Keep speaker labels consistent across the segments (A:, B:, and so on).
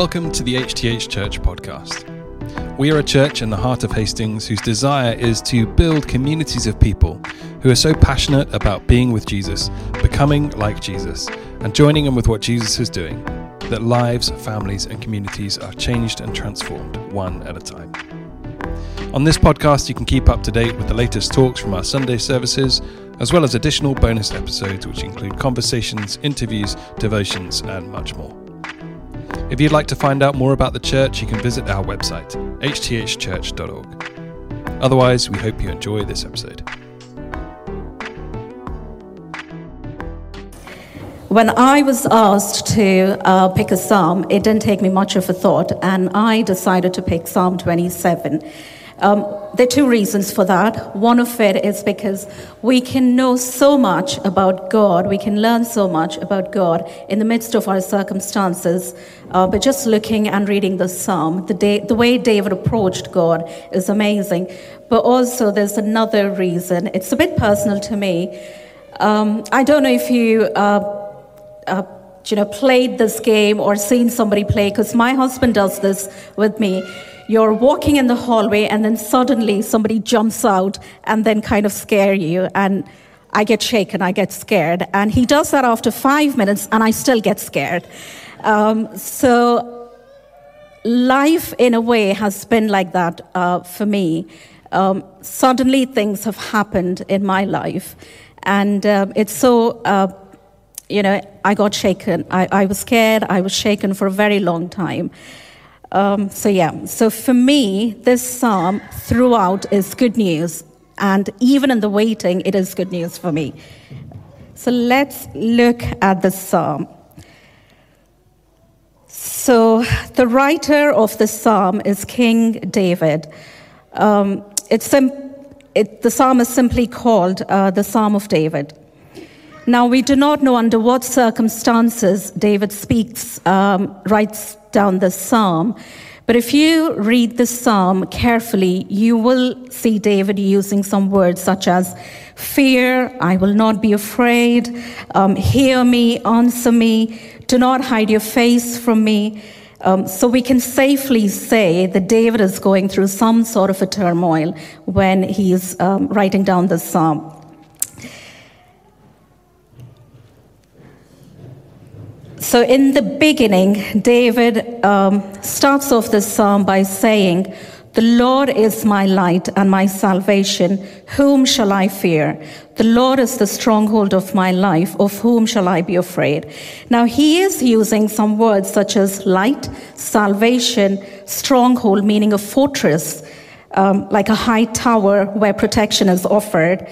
A: Welcome to the HTH Church podcast. We are a church in the heart of Hastings whose desire is to build communities of people who are so passionate about being with Jesus, becoming like Jesus, and joining in with what Jesus is doing that lives, families, and communities are changed and transformed one at a time. On this podcast, you can keep up to date with the latest talks from our Sunday services, as well as additional bonus episodes which include conversations, interviews, devotions, and much more. If you'd like to find out more about the church, you can visit our website, hthchurch.org. Otherwise, we hope you enjoy this episode.
B: When I was asked to uh, pick a psalm, it didn't take me much of a thought, and I decided to pick Psalm 27. Um, there are two reasons for that. One of it is because we can know so much about God, we can learn so much about God in the midst of our circumstances. Uh, but just looking and reading the psalm, the, day, the way David approached God is amazing. But also, there's another reason. It's a bit personal to me. Um, I don't know if you. Uh, uh, you know, played this game or seen somebody play, because my husband does this with me you're walking in the hallway and then suddenly somebody jumps out and then kind of scare you and I get shaken, I get scared. And he does that after five minutes and I still get scared. Um, so life in a way has been like that uh, for me. Um, suddenly things have happened in my life and uh, it's so uh, you know i got shaken I, I was scared i was shaken for a very long time um, so, yeah, so for me, this psalm throughout is good news. And even in the waiting, it is good news for me. So, let's look at the psalm. So, the writer of the psalm is King David. Um, it's sim- it, the psalm is simply called uh, the Psalm of David. Now, we do not know under what circumstances David speaks, um, writes down the psalm. But if you read the psalm carefully, you will see David using some words such as fear, I will not be afraid, um, hear me, answer me, do not hide your face from me. Um, so we can safely say that David is going through some sort of a turmoil when he's um, writing down the psalm. So, in the beginning, David um, starts off this psalm by saying, The Lord is my light and my salvation. Whom shall I fear? The Lord is the stronghold of my life. Of whom shall I be afraid? Now, he is using some words such as light, salvation, stronghold, meaning a fortress, um, like a high tower where protection is offered.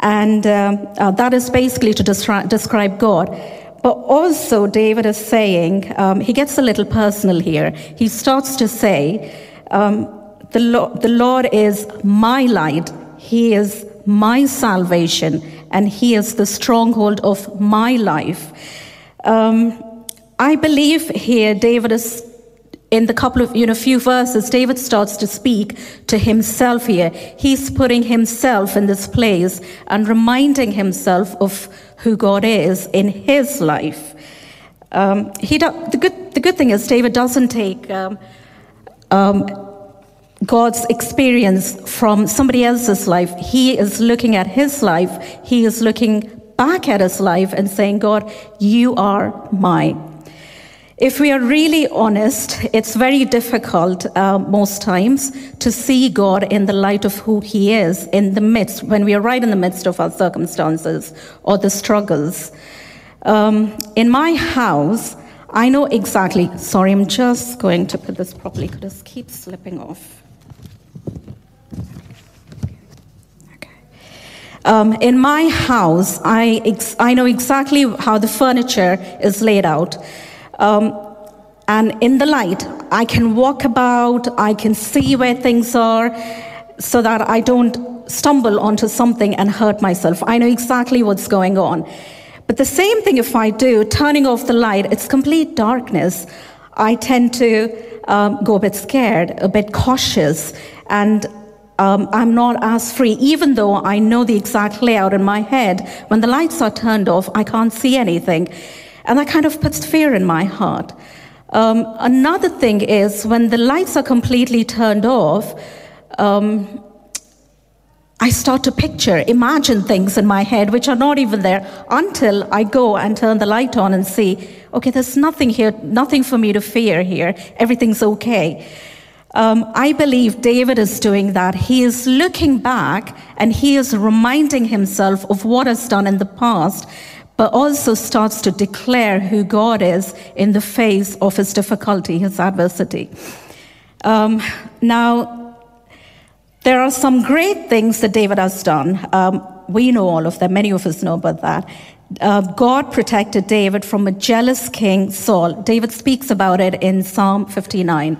B: And um, uh, that is basically to descri- describe God. But also, David is saying, um, he gets a little personal here. He starts to say, um, the, Lo- the Lord is my light, He is my salvation, and He is the stronghold of my life. Um, I believe here David is in the couple of you know few verses david starts to speak to himself here. He's putting himself in this place and reminding himself of who god is in his life. Um, he do, the, good, the good thing is david doesn't take um, um, god's experience from somebody else's life. He is looking at his life. He is looking back at his life and saying god you are mine if we are really honest, it's very difficult uh, most times to see God in the light of who He is in the midst, when we are right in the midst of our circumstances or the struggles. Um, in my house, I know exactly, sorry, I'm just going to put this properly because this keeps slipping off. Um, in my house, I, ex- I know exactly how the furniture is laid out. Um, and in the light, I can walk about, I can see where things are, so that I don't stumble onto something and hurt myself. I know exactly what's going on. But the same thing if I do, turning off the light, it's complete darkness. I tend to um, go a bit scared, a bit cautious, and um, I'm not as free, even though I know the exact layout in my head. When the lights are turned off, I can't see anything. And that kind of puts fear in my heart. Um, another thing is when the lights are completely turned off, um, I start to picture, imagine things in my head which are not even there until I go and turn the light on and see, okay, there's nothing here, nothing for me to fear here. Everything's okay. Um, I believe David is doing that. He is looking back and he is reminding himself of what has done in the past, but also starts to declare who God is in the face of his difficulty, his adversity. Um, now, there are some great things that David has done. Um, we know all of them, many of us know about that. Uh, God protected David from a jealous king, Saul. David speaks about it in Psalm 59.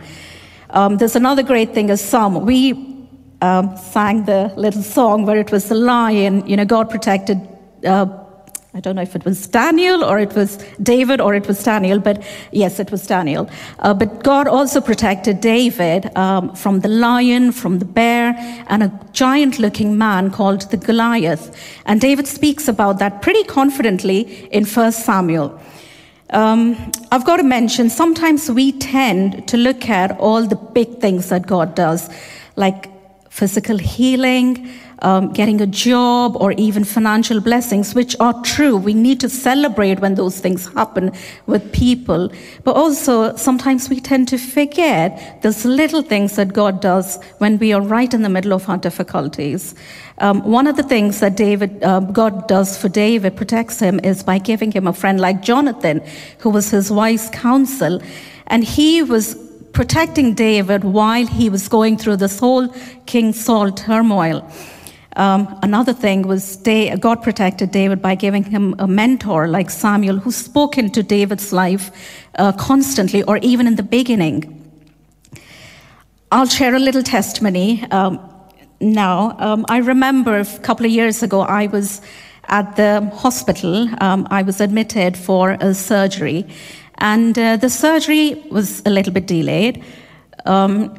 B: Um, there's another great thing as Psalm. We um, sang the little song where it was the lion, you know, God protected uh, I don't know if it was Daniel or it was David or it was Daniel, but yes, it was Daniel. Uh, but God also protected David um, from the lion, from the bear, and a giant looking man called the Goliath. And David speaks about that pretty confidently in 1 Samuel. Um, I've got to mention, sometimes we tend to look at all the big things that God does, like physical healing, um, getting a job, or even financial blessings, which are true. We need to celebrate when those things happen with people. But also, sometimes we tend to forget those little things that God does when we are right in the middle of our difficulties. Um, one of the things that David, uh, God does for David, protects him, is by giving him a friend like Jonathan, who was his wise counsel. And he was protecting David while he was going through this whole King Saul turmoil. Um, another thing was God protected David by giving him a mentor like Samuel who spoke into David's life uh, constantly or even in the beginning. I'll share a little testimony um, now. Um, I remember a couple of years ago, I was at the hospital. Um, I was admitted for a surgery, and uh, the surgery was a little bit delayed. Um,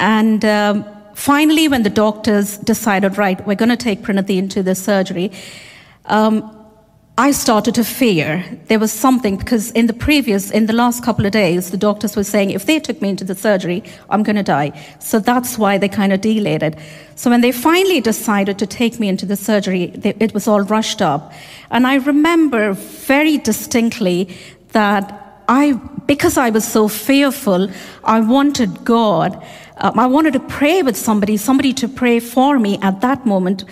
B: and um, finally, when the doctors decided, right, we're going to take Prineethi into the surgery, um, I started to fear there was something because in the previous, in the last couple of days, the doctors were saying if they took me into the surgery, I'm going to die. So that's why they kind of delayed it. So when they finally decided to take me into the surgery, they, it was all rushed up. And I remember very distinctly that I, because I was so fearful, I wanted God um, I wanted to pray with somebody, somebody to pray for me at that moment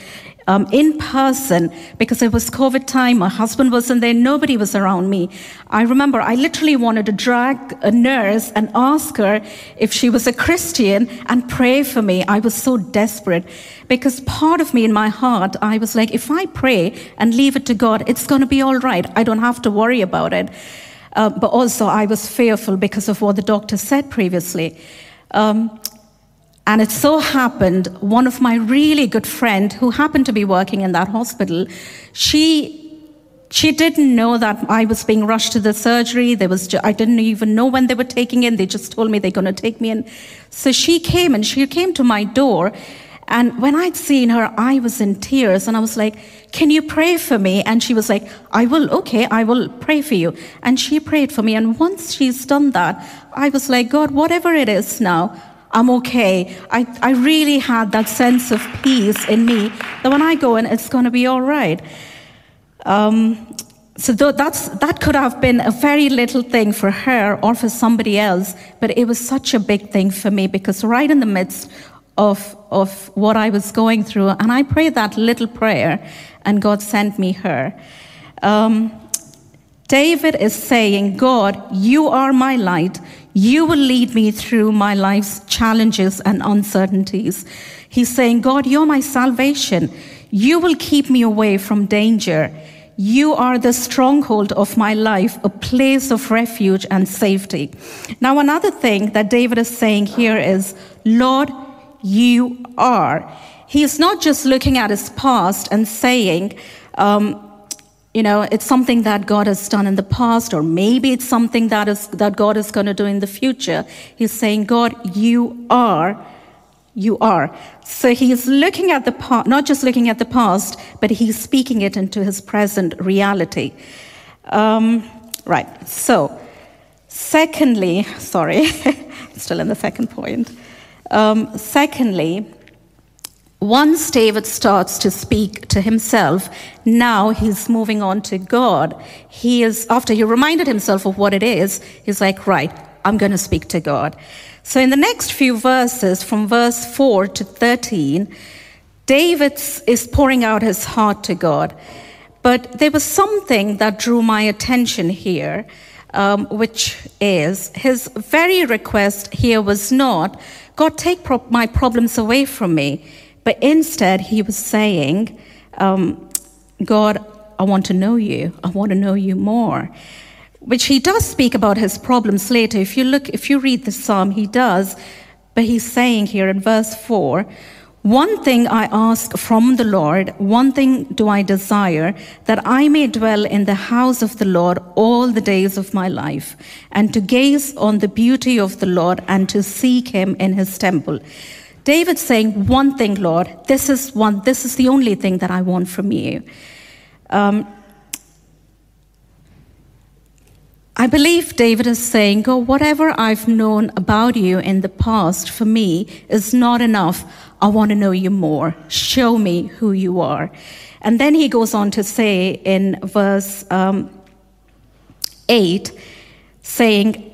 B: um, in person because it was COVID time. My husband wasn't there. Nobody was around me. I remember I literally wanted to drag a nurse and ask her if she was a Christian and pray for me. I was so desperate because part of me in my heart, I was like, if I pray and leave it to God, it's going to be all right. I don't have to worry about it. Uh, but also, I was fearful because of what the doctor said previously. Um, and it so happened, one of my really good friend who happened to be working in that hospital, she she didn't know that I was being rushed to the surgery. There was I didn't even know when they were taking in. They just told me they're going to take me in. So she came and she came to my door. And when I'd seen her, I was in tears and I was like, Can you pray for me? And she was like, I will, okay, I will pray for you. And she prayed for me. And once she's done that, I was like, God, whatever it is now, I'm okay. I, I really had that sense of peace in me that when I go in, it's going to be all right. Um, so that's, that could have been a very little thing for her or for somebody else, but it was such a big thing for me because right in the midst of, of what I was going through, and I prayed that little prayer, and God sent me her. Um, David is saying, God, you are my light. You will lead me through my life's challenges and uncertainties. He's saying, God, you're my salvation. You will keep me away from danger. You are the stronghold of my life, a place of refuge and safety. Now, another thing that David is saying here is, Lord, you are. He is not just looking at his past and saying, um, you know, it's something that God has done in the past, or maybe it's something that is that God is going to do in the future. He's saying, God, you are, you are. So he's looking at the past, not just looking at the past, but he's speaking it into his present reality. Um, right. So Secondly, sorry, still in the second point. Um, secondly, once David starts to speak to himself, now he's moving on to God. He is, after he reminded himself of what it is, he's like, right, I'm going to speak to God. So in the next few verses, from verse 4 to 13, David is pouring out his heart to God. But there was something that drew my attention here, um, which is his very request here was not, God, take pro- my problems away from me. But instead, he was saying, um, God, I want to know you. I want to know you more. Which he does speak about his problems later. If you look, if you read the psalm, he does. But he's saying here in verse 4 One thing I ask from the Lord, one thing do I desire, that I may dwell in the house of the Lord all the days of my life, and to gaze on the beauty of the Lord and to seek him in his temple. David saying, One thing, Lord, this is one, this is the only thing that I want from you. Um, I believe David is saying, God, whatever I've known about you in the past for me is not enough. I want to know you more. Show me who you are. And then he goes on to say in verse um, 8, saying,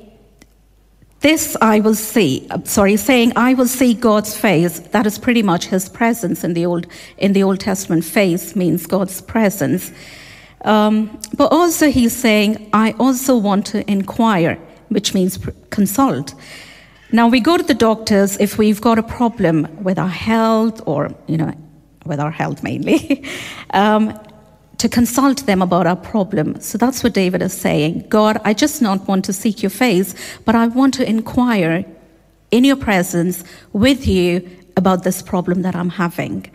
B: this I will see, uh, sorry, saying I will see God's face. That is pretty much his presence in the Old, in the Old Testament. Face means God's presence. Um, but also he's saying, I also want to inquire, which means consult. Now we go to the doctors if we've got a problem with our health or, you know, with our health mainly. um, to consult them about our problem. So that's what David is saying. God, I just not want to seek your face, but I want to inquire in your presence with you about this problem that I'm having.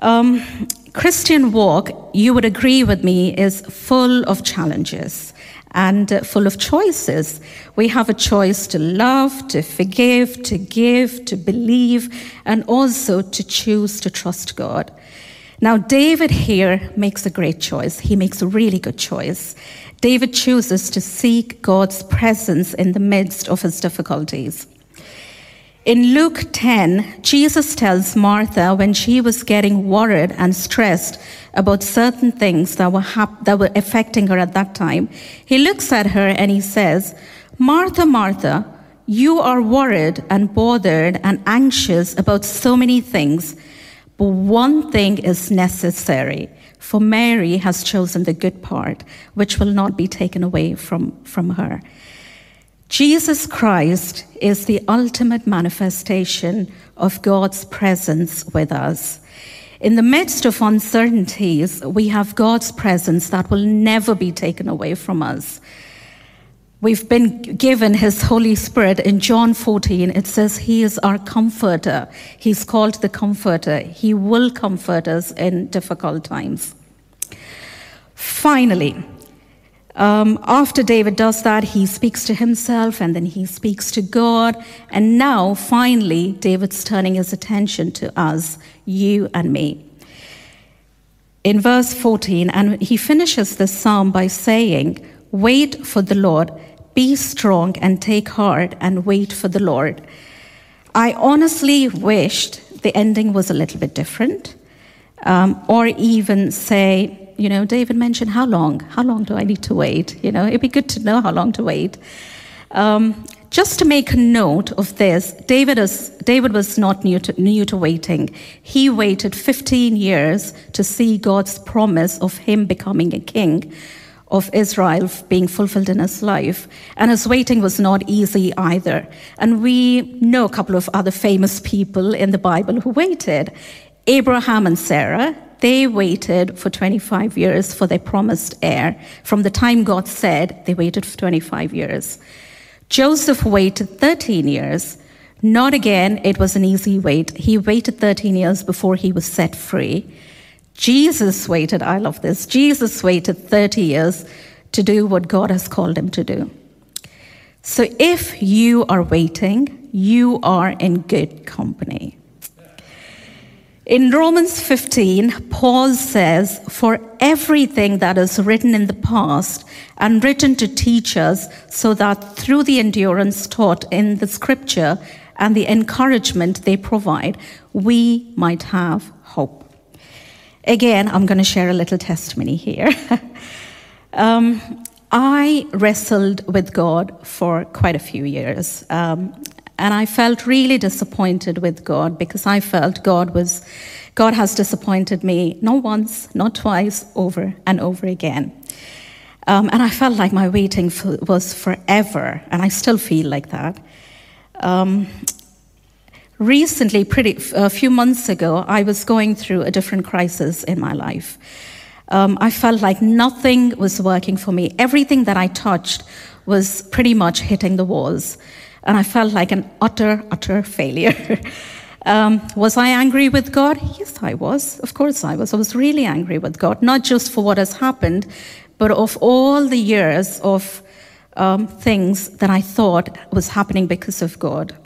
B: Um, Christian walk, you would agree with me, is full of challenges and uh, full of choices. We have a choice to love, to forgive, to give, to believe, and also to choose to trust God. Now, David here makes a great choice. He makes a really good choice. David chooses to seek God's presence in the midst of his difficulties. In Luke 10, Jesus tells Martha when she was getting worried and stressed about certain things that were, hap- that were affecting her at that time, he looks at her and he says, Martha, Martha, you are worried and bothered and anxious about so many things. But one thing is necessary, for Mary has chosen the good part, which will not be taken away from, from her. Jesus Christ is the ultimate manifestation of God's presence with us. In the midst of uncertainties, we have God's presence that will never be taken away from us. We've been given His Holy Spirit. In John 14, it says He is our comforter. He's called the comforter. He will comfort us in difficult times. Finally, um, after David does that, he speaks to himself and then he speaks to God. And now, finally, David's turning his attention to us, you and me. In verse 14, and he finishes this psalm by saying, Wait for the Lord be strong and take heart and wait for the Lord. I honestly wished the ending was a little bit different, um, or even say, you know, David mentioned how long? How long do I need to wait? You know, it'd be good to know how long to wait. Um, just to make a note of this, David, is, David was not new to, new to waiting. He waited 15 years to see God's promise of him becoming a king of Israel being fulfilled in his life. And his waiting was not easy either. And we know a couple of other famous people in the Bible who waited. Abraham and Sarah, they waited for 25 years for their promised heir. From the time God said, they waited for 25 years. Joseph waited 13 years. Not again, it was an easy wait. He waited 13 years before he was set free. Jesus waited, I love this, Jesus waited 30 years to do what God has called him to do. So if you are waiting, you are in good company. In Romans 15, Paul says, For everything that is written in the past and written to teach us, so that through the endurance taught in the scripture and the encouragement they provide, we might have hope. Again, I'm going to share a little testimony here. um, I wrestled with God for quite a few years. Um, and I felt really disappointed with God because I felt God was, God has disappointed me not once, not twice, over and over again. Um, and I felt like my waiting for, was forever, and I still feel like that. Um, recently, pretty a few months ago, I was going through a different crisis in my life. Um, I felt like nothing was working for me. Everything that I touched was pretty much hitting the walls and I felt like an utter, utter failure. um, was I angry with God? Yes, I was. Of course, I was. I was really angry with God, not just for what has happened, but of all the years of um, things that I thought was happening because of God.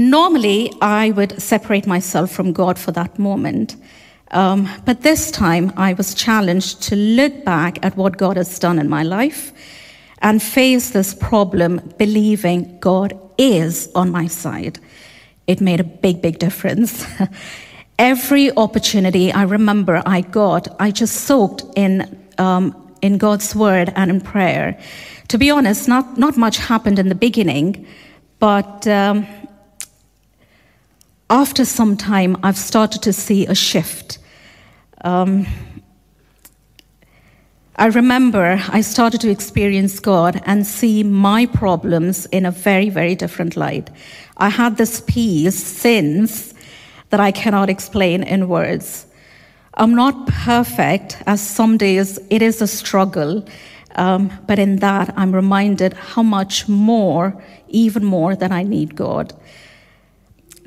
B: Normally, I would separate myself from God for that moment. Um, but this time, I was challenged to look back at what God has done in my life and face this problem believing God is on my side. It made a big, big difference. Every opportunity I remember I got, I just soaked in, um, in God's word and in prayer. To be honest, not, not much happened in the beginning, but um, after some time, I've started to see a shift. Um, I remember I started to experience God and see my problems in a very, very different light. I had this peace since that I cannot explain in words. I'm not perfect, as some days it is a struggle, um, but in that I'm reminded how much more, even more, than I need God.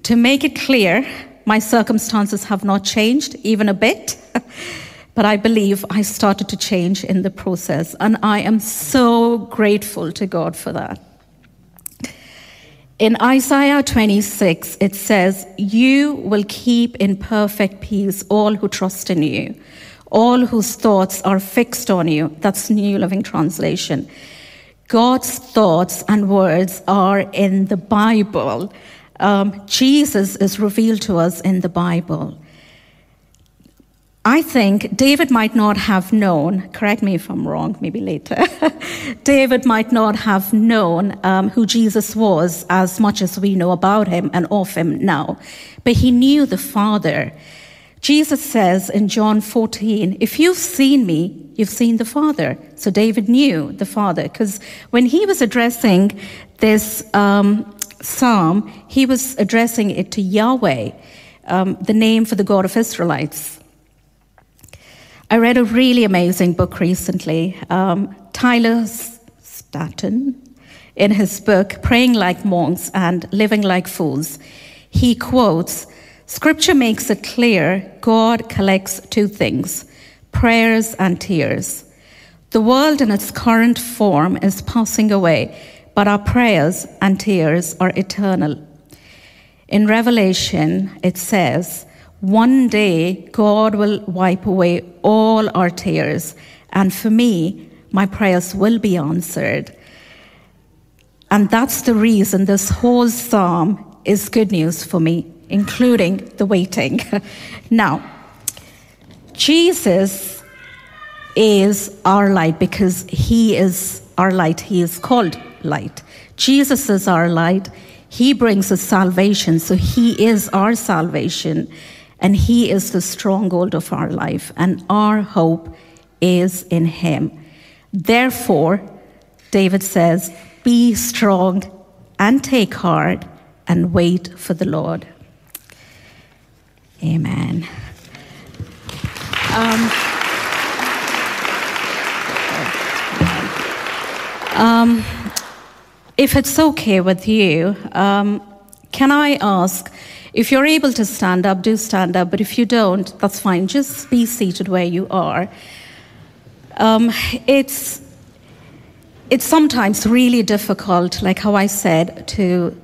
B: To make it clear, my circumstances have not changed even a bit. But I believe I started to change in the process, and I am so grateful to God for that. In Isaiah 26, it says, You will keep in perfect peace all who trust in you, all whose thoughts are fixed on you. That's New Living Translation. God's thoughts and words are in the Bible. Um, Jesus is revealed to us in the Bible. I think David might not have known, correct me if I'm wrong, maybe later. David might not have known um, who Jesus was as much as we know about him and of him now, but he knew the Father. Jesus says in John 14, If you've seen me, you've seen the Father. So David knew the Father, because when he was addressing this um, psalm, he was addressing it to Yahweh, um, the name for the God of Israelites. I read a really amazing book recently. Um, Tyler Staton, in his book, Praying Like Monks and Living Like Fools, he quotes Scripture makes it clear God collects two things prayers and tears. The world in its current form is passing away, but our prayers and tears are eternal. In Revelation, it says, one day, God will wipe away all our tears, and for me, my prayers will be answered. And that's the reason this whole psalm is good news for me, including the waiting. now, Jesus is our light because he is our light. He is called light. Jesus is our light. He brings us salvation, so he is our salvation. And He is the stronghold of our life, and our hope is in Him. Therefore, David says, Be strong and take heart and wait for the Lord. Amen. Um, um, if it's okay with you, um, can I ask if you're able to stand up, do stand up, but if you don't, that's fine. Just be seated where you are. Um, it's, it's sometimes really difficult, like how I said, to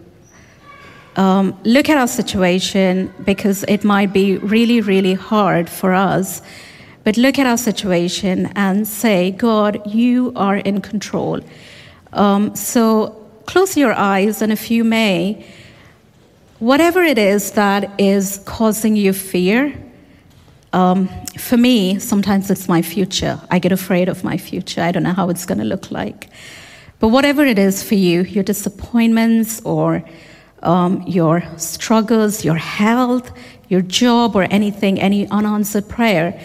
B: um, look at our situation because it might be really, really hard for us. But look at our situation and say, God, you are in control. Um, so close your eyes, and if you may, whatever it is that is causing you fear, um, for me, sometimes it's my future. I get afraid of my future. I don't know how it's going to look like. But whatever it is for you, your disappointments or um, your struggles, your health, your job, or anything, any unanswered prayer,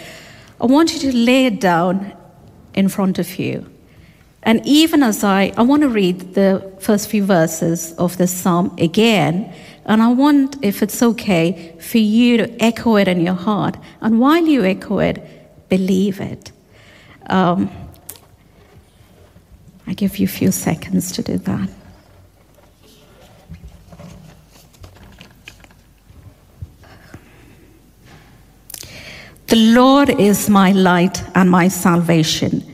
B: I want you to lay it down in front of you. And even as I, I want to read the first few verses of this psalm again, and I want, if it's okay, for you to echo it in your heart. And while you echo it, believe it. Um, I give you a few seconds to do that. The Lord is my light and my salvation.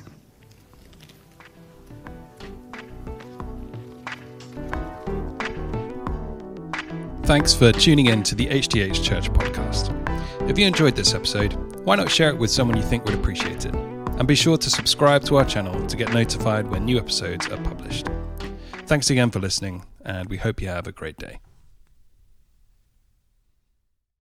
A: Thanks for tuning in to the HTH Church podcast. If you enjoyed this episode, why not share it with someone you think would appreciate it? And be sure to subscribe to our channel to get notified when new episodes are published. Thanks again for listening, and we hope you have a great day.